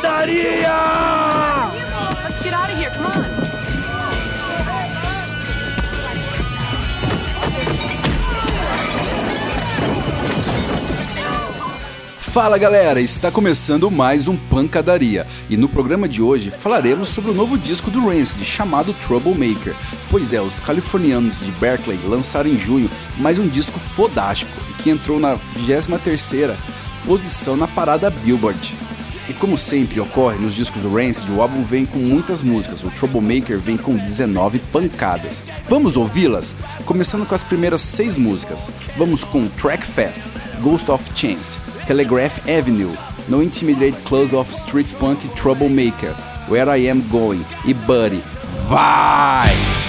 pancadaria! Fala galera, está começando mais um Pancadaria e no programa de hoje falaremos sobre o novo disco do Rancid chamado Troublemaker. Pois é, os californianos de Berkeley lançaram em junho mais um disco fodástico e que entrou na 23ª posição na parada Billboard. E como sempre ocorre nos discos do Rancid, o álbum vem com muitas músicas, o Troublemaker vem com 19 pancadas. Vamos ouvi-las? Começando com as primeiras seis músicas. Vamos com Track Fast, Ghost of Chance, Telegraph Avenue, No Intimidate Close of Street Punk Troublemaker, Where I Am Going e Buddy. Vai!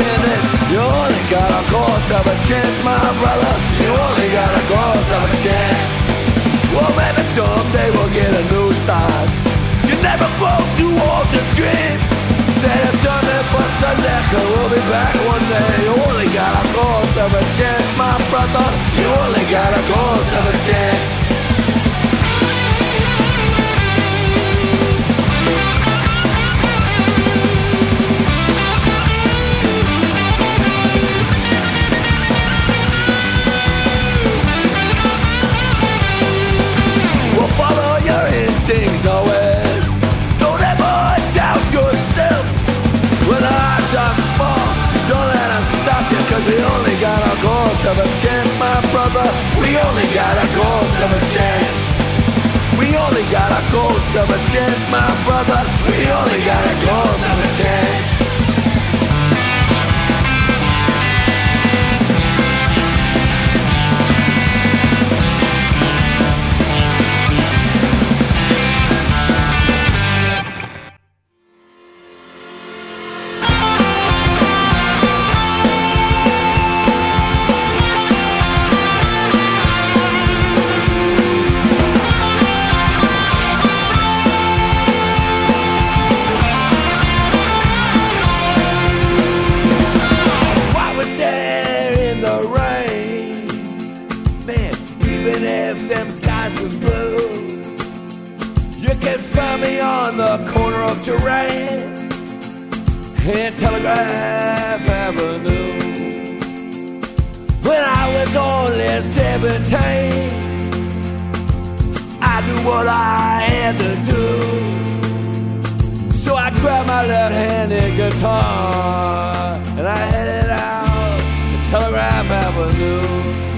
The You only got a ghost of a chance, my brother. You only got a ghost of a chance. Well, maybe someday we'll get a new start. You never broke too old to dream. Say it's Sunday for Sunday, cause we'll be back one day. You only got a ghost of a chance, my brother. You only got a ghost of a chance cause we only got a ghost of a chance, my brother. We only got a ghost of a chance. We only got a ghost of a chance, my brother. We only got a ghost of a chance. If them skies was blue, you can find me on the corner of Durant and Telegraph Avenue. When I was only 17, I knew what I had to do. So I grabbed my left-handed guitar and I headed out to Telegraph Avenue.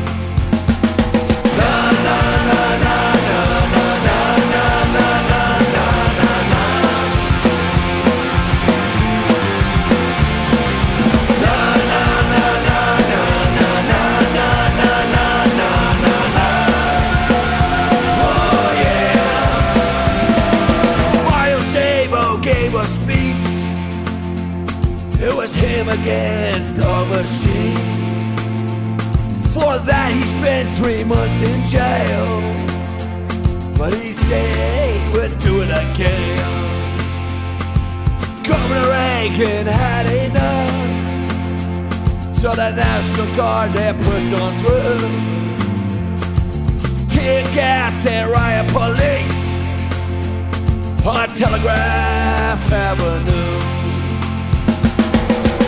Him against the machine. For that, he spent three months in jail. But he said he would do it again. Governor Reagan had enough. So the National Guard, they pushed on through. Tear gas and riot police on Telegraph Avenue.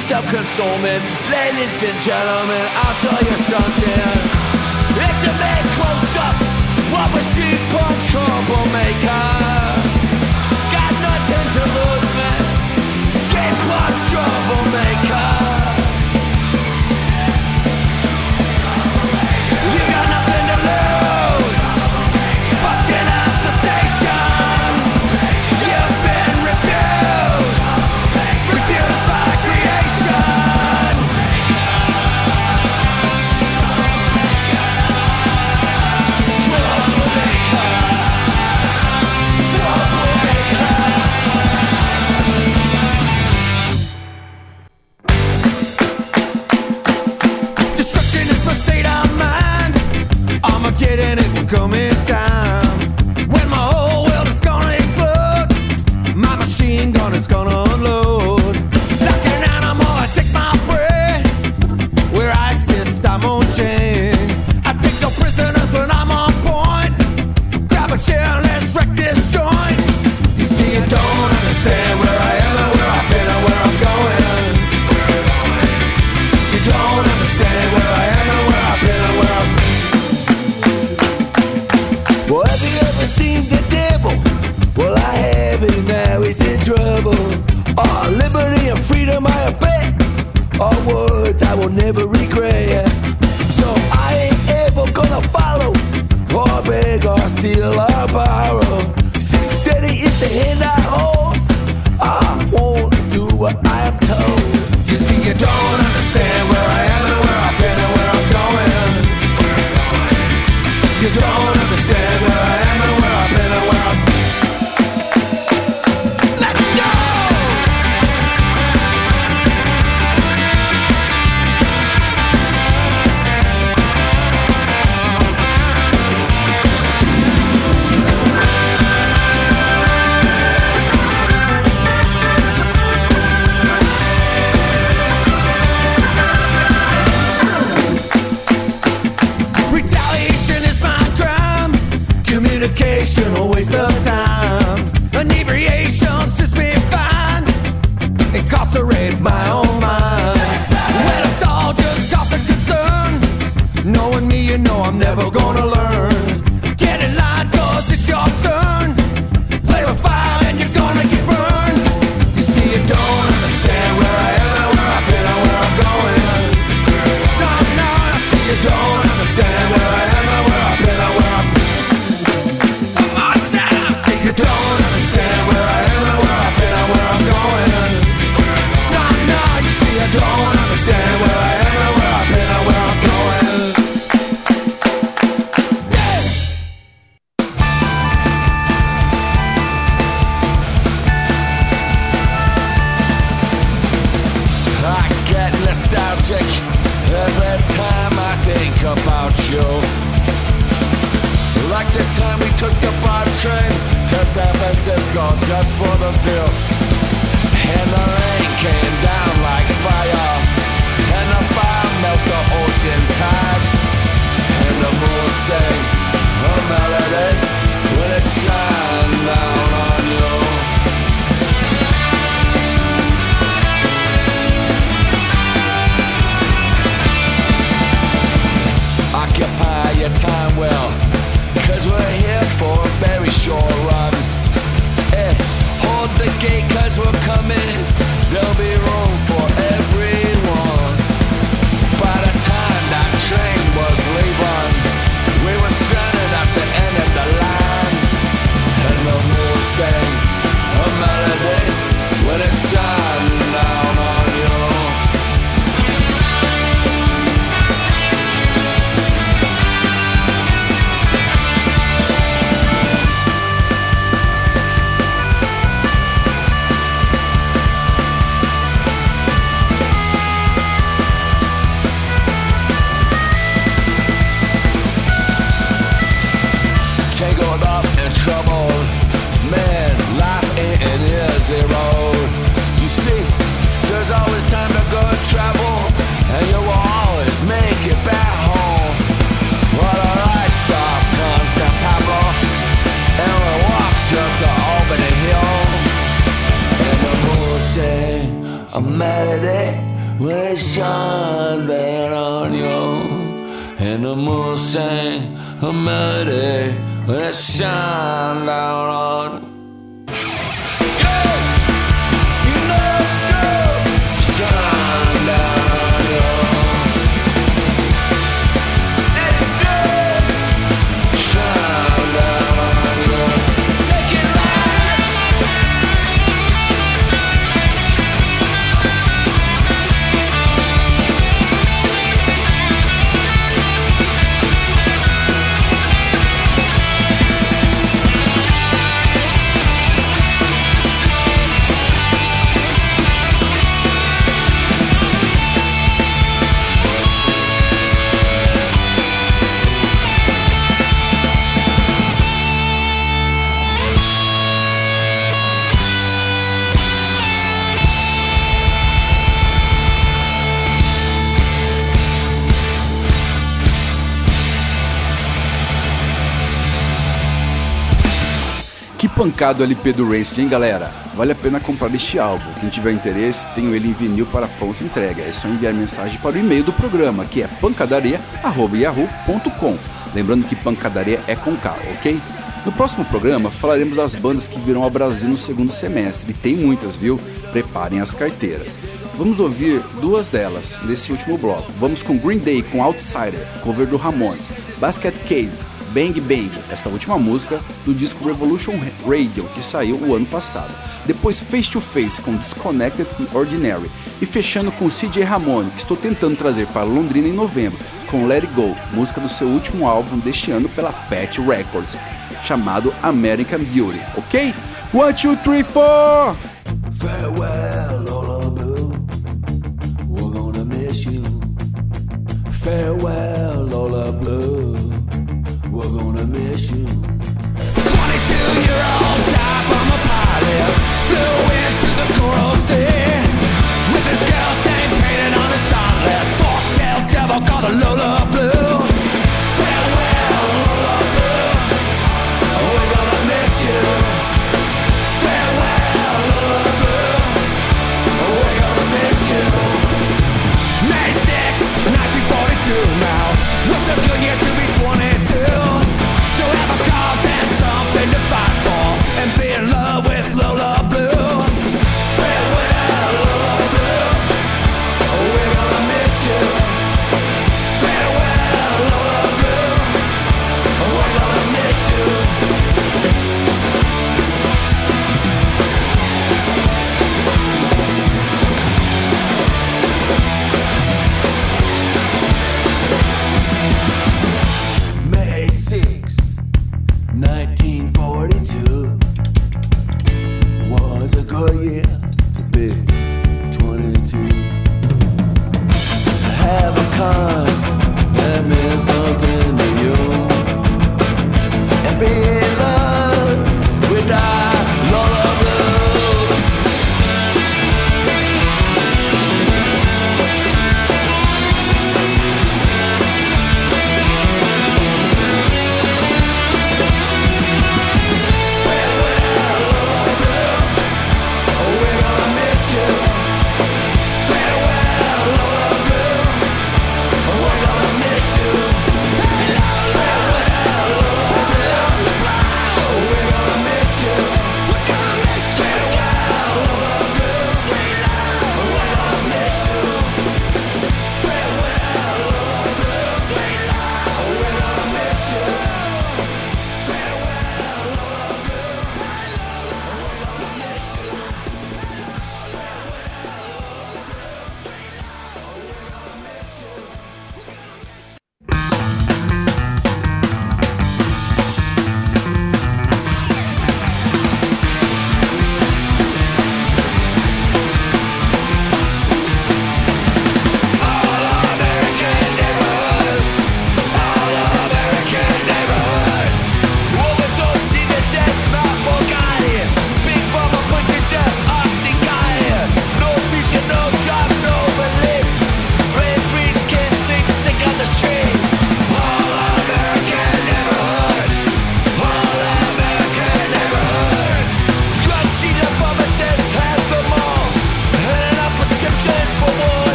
self-consuming Ladies and gentlemen, I'll tell you something. Intimate close-up What was she punk troublemaker. Got nothing to lose, man. She punk troublemaker it's gonna a melody it shines down on indicado o LP do Race, hein, galera? Vale a pena comprar este álbum. Quem tiver interesse, tenho ele em vinil para pronta entrega. É só enviar mensagem para o e-mail do programa, que é pancadaria.yahoo.com. Lembrando que pancadaria é com K, ok? No próximo programa falaremos das bandas que virão ao Brasil no segundo semestre, e tem muitas, viu? Preparem as carteiras. Vamos ouvir duas delas nesse último bloco. Vamos com Green Day com Outsider, cover do Ramones, Basket Case Bang Bang, esta última música do disco Revolution Radio, que saiu o ano passado. Depois Face to Face com Disconnected e Ordinary. E fechando com CJ Ramone, que estou tentando trazer para Londrina em novembro, com Let It Go, música do seu último álbum deste ano pela Fat Records, chamado American Beauty, ok? 1, 2, 3, 4! Farewell, Lola We're gonna miss you. Farewell, Lola Blue. gonna miss you. 22 year old dive, I'm a pilot. Flew into the coral sea with his girl stain painted on his thought list. Fork tail devil called a Lola.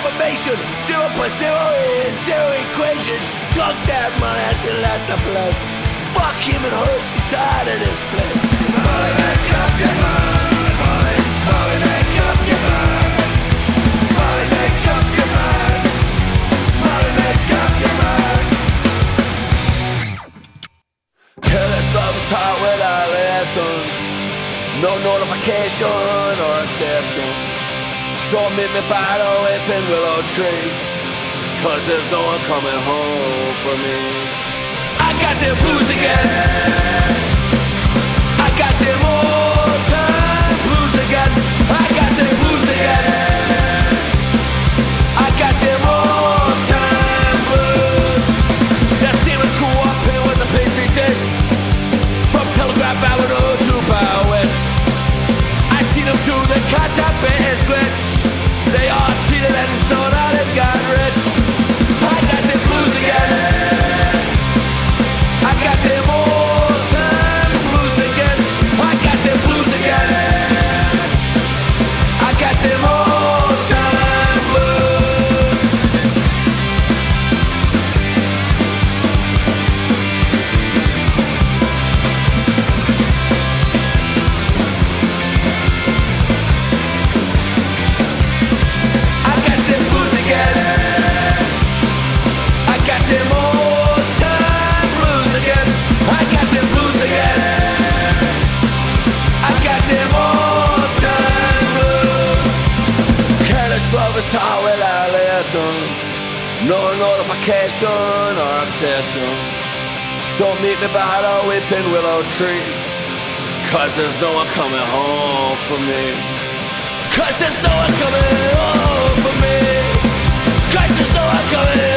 Zero point zero is zero equations. Talk that money as you let the place. Fuck him and her, she's tired of this place. Molly, make up your mind. Molly, Molly, make up your mind. Molly, make up your mind. Molly, make up your mind. Careless love is taught without lessons. No notification or exception. So meet me by the weeping willow tree. Cause there's no one coming home for me. I got the blues again. I got them old time blues again. I got the blues again. I got them blues. That up here was a pastry dish. From Telegraph Avenue to. I seen them do the contact horas. Notification or obsession. So meet me by the weeping willow tree. Cause there's no one coming home for me. Cause there's no one coming home for me. Cause there's no one coming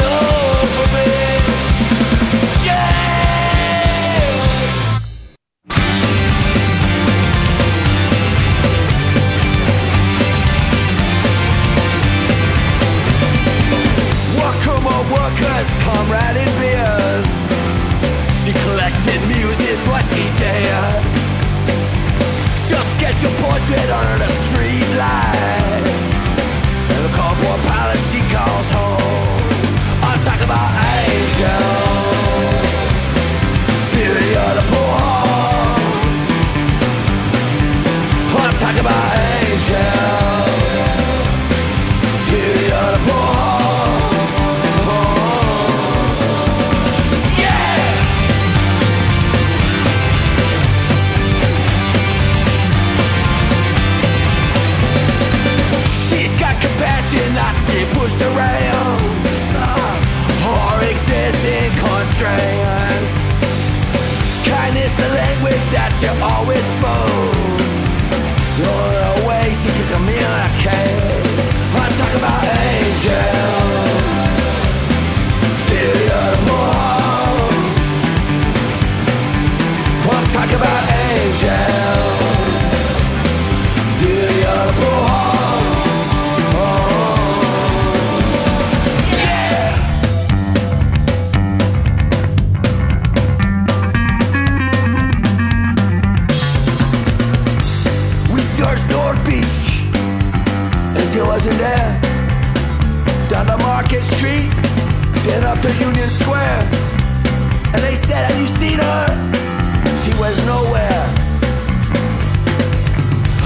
workers, comrade in beers. She collected muses, what she dared. She'll sketch a portrait under the street light. And the cardboard palace she calls home. I'm talking about Angel. Pushed around or existing constraints. Kindness, the language that she always spoke. A way she can communicate. I'm about about. To Union Square. And they said, Have you seen her? She was nowhere.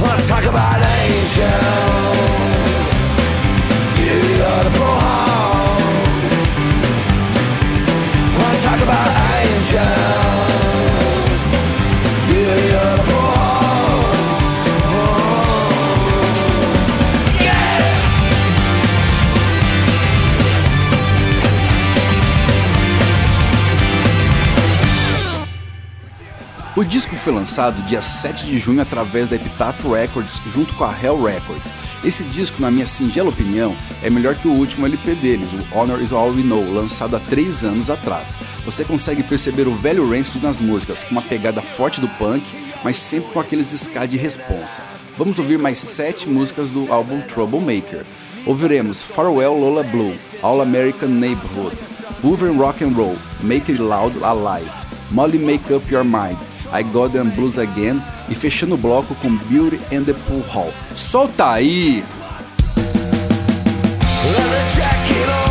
Wanna talk about Angel? Disco foi lançado dia 7 de junho através da Epitaph Records junto com a Hell Records. Esse disco, na minha singela opinião, é melhor que o último LP deles, o Honor Is All We Know, lançado há 3 anos atrás. Você consegue perceber o velho Rancid nas músicas, com uma pegada forte do punk, mas sempre com aqueles ska de responsa. Vamos ouvir mais 7 músicas do álbum Troublemaker. Ouviremos Farewell Lola Blue, All American Neighborhood, Hoover Rock and Roll, Make It Loud Alive, Molly Make Up Your Mind, I Got Them Blues Again e fechando o bloco com Beauty and the Pool Hall. Solta aí! Leather jacket on,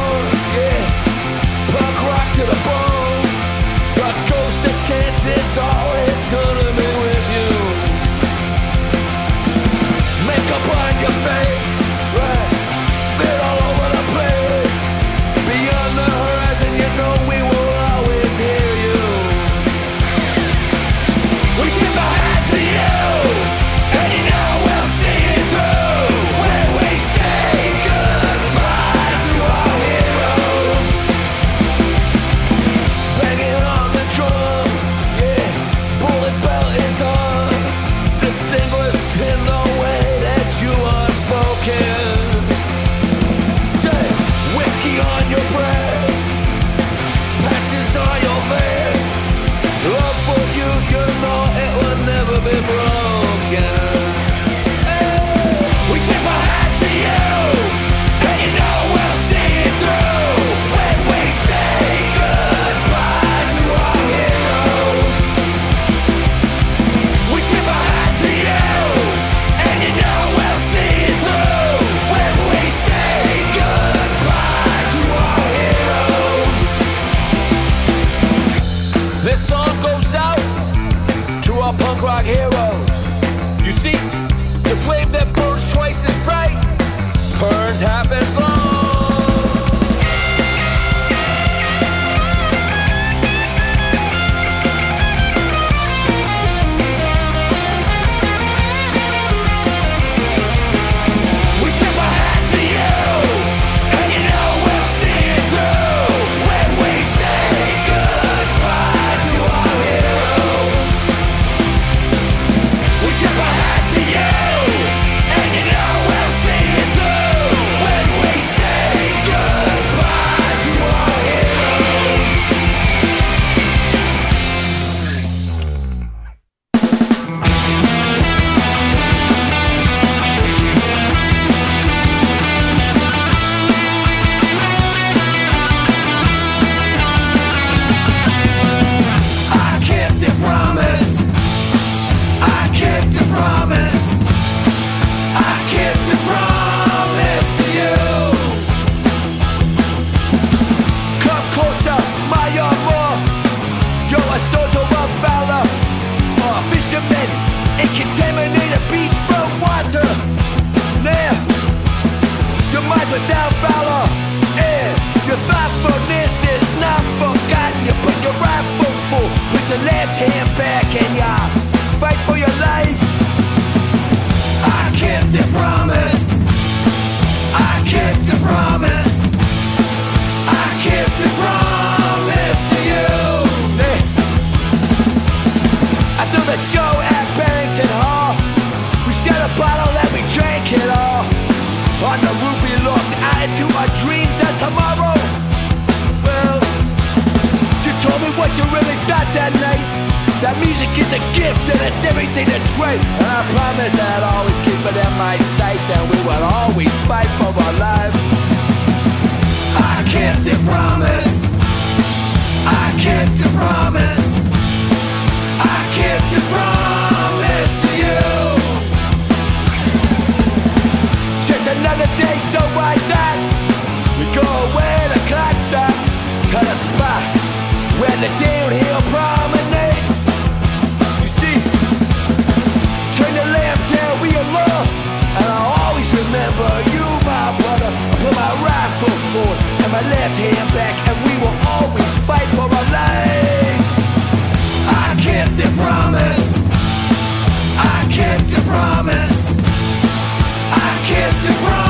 pillow On the roof we looked out into our dreams of tomorrow. Well, you told me what you really thought that night. That music is a gift and it's everything that's right. And I promise that I'd always keep it in my sights and we would always fight for our life. I kept the promise. I kept the promise. I kept the promise another day, so I thought we go away, the clock stop to the spot where the downhill promenades. You see, turn the lamp down, we alone, and I'll always remember you, my brother. I put my rifle forward and my left hand back, and we will always fight for our lives. I kept the promise. I kept the promise. The promise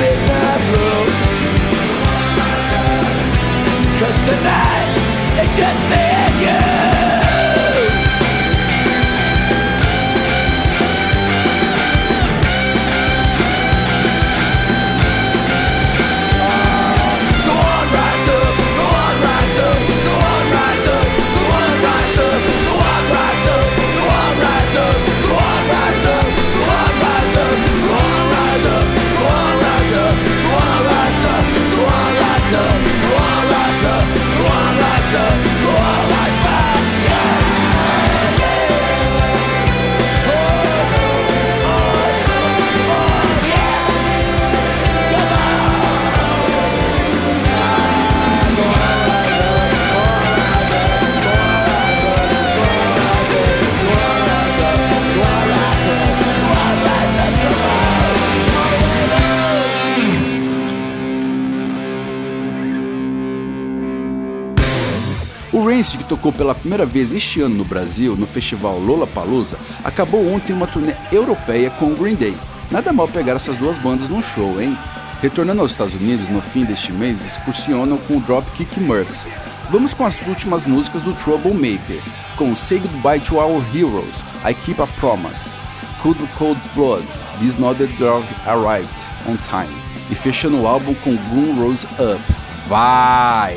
midnight. Cause tonight it's just me Rancid, que tocou pela primeira vez este ano no Brasil, no festival Lollapalooza, acabou ontem uma turnê europeia com o Green Day. Nada mal pegar essas duas bandas num show, hein? Retornando aos Estados Unidos no fim deste mês, excursionam com o Dropkick Murphys. Vamos com as últimas músicas do Troublemaker, com Say Goodbye to Our Heroes, I Keep a Promise, Cold Cold Blood, This Not the Drive Alright on Time, e fechando o álbum com Gloom Rose Up. Vai!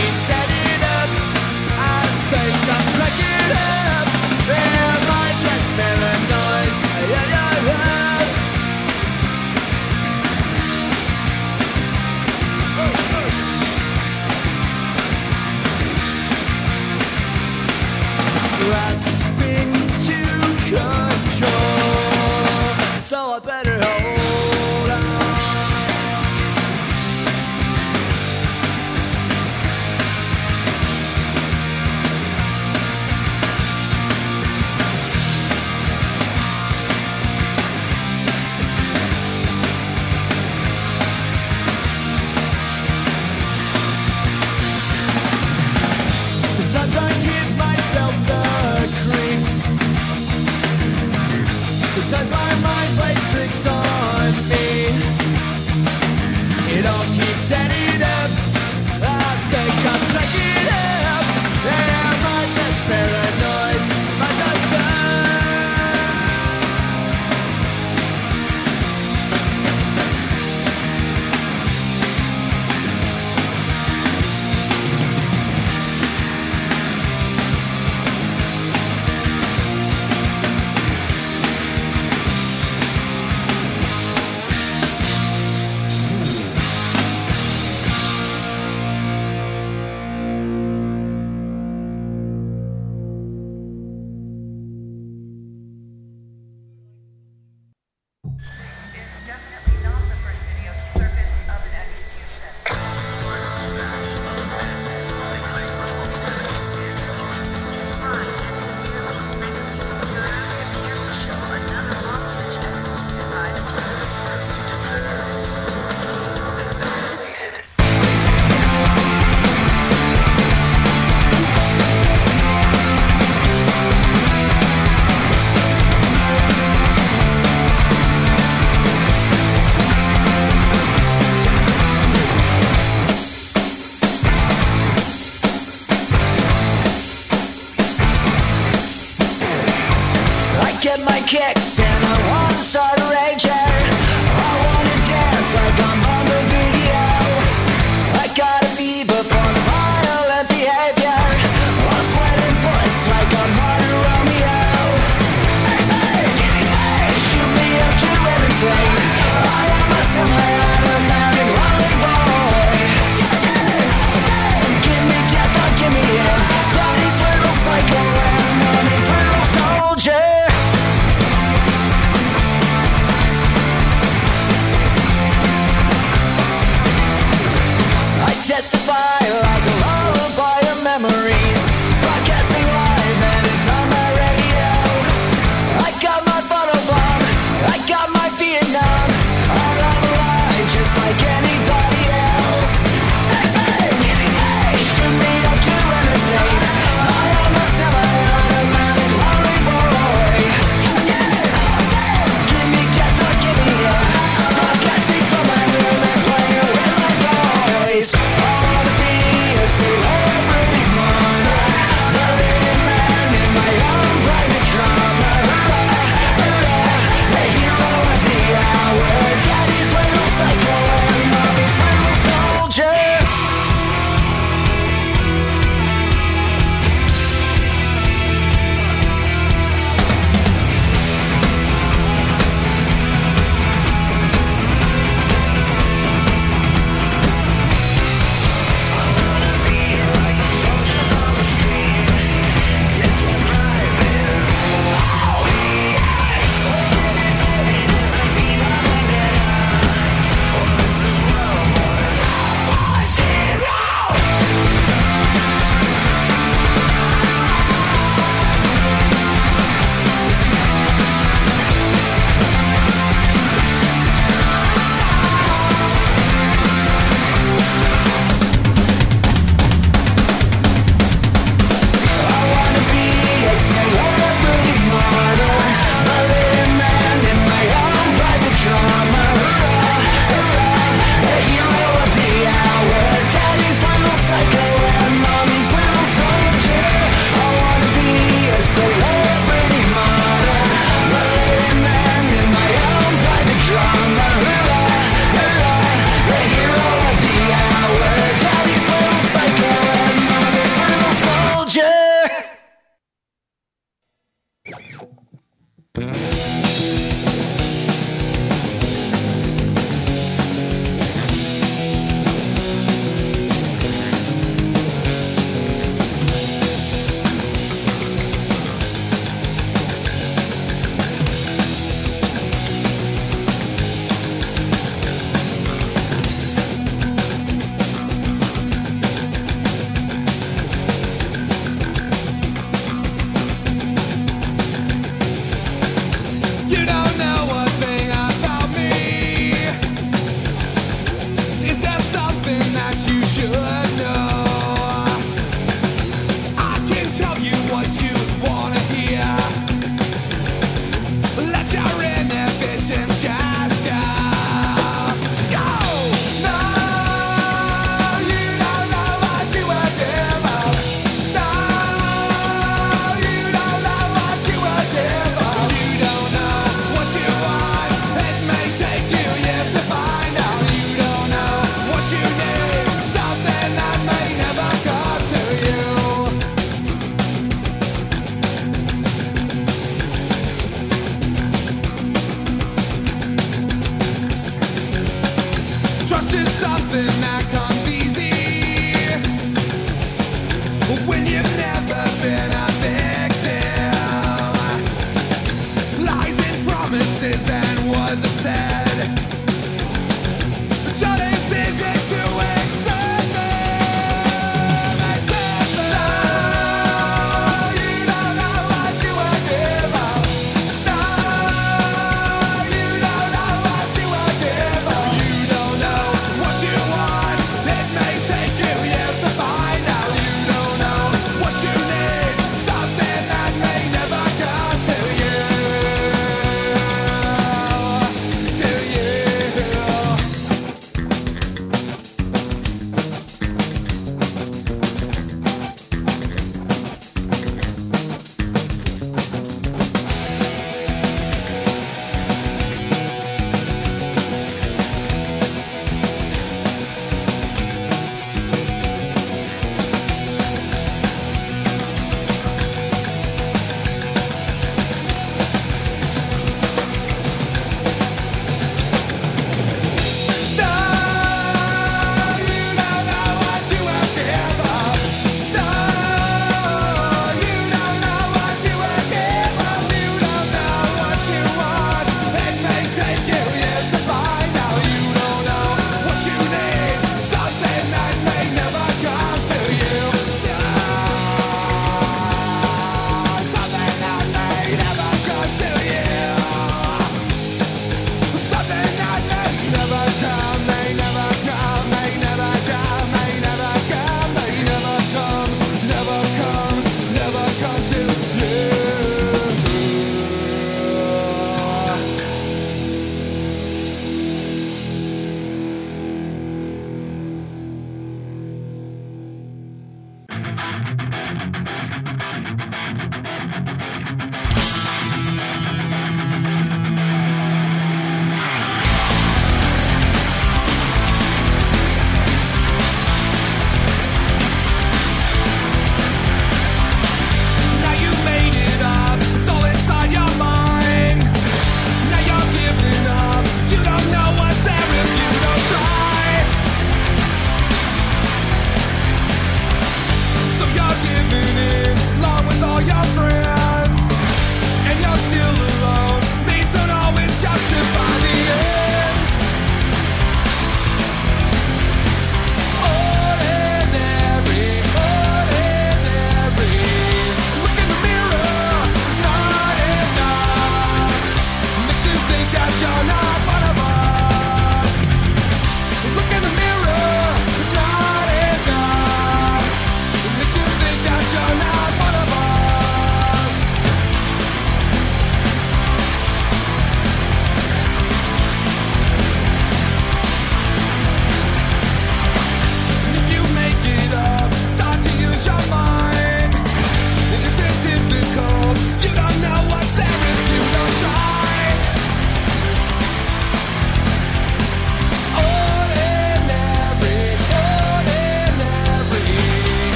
get my kicks. And I wanna start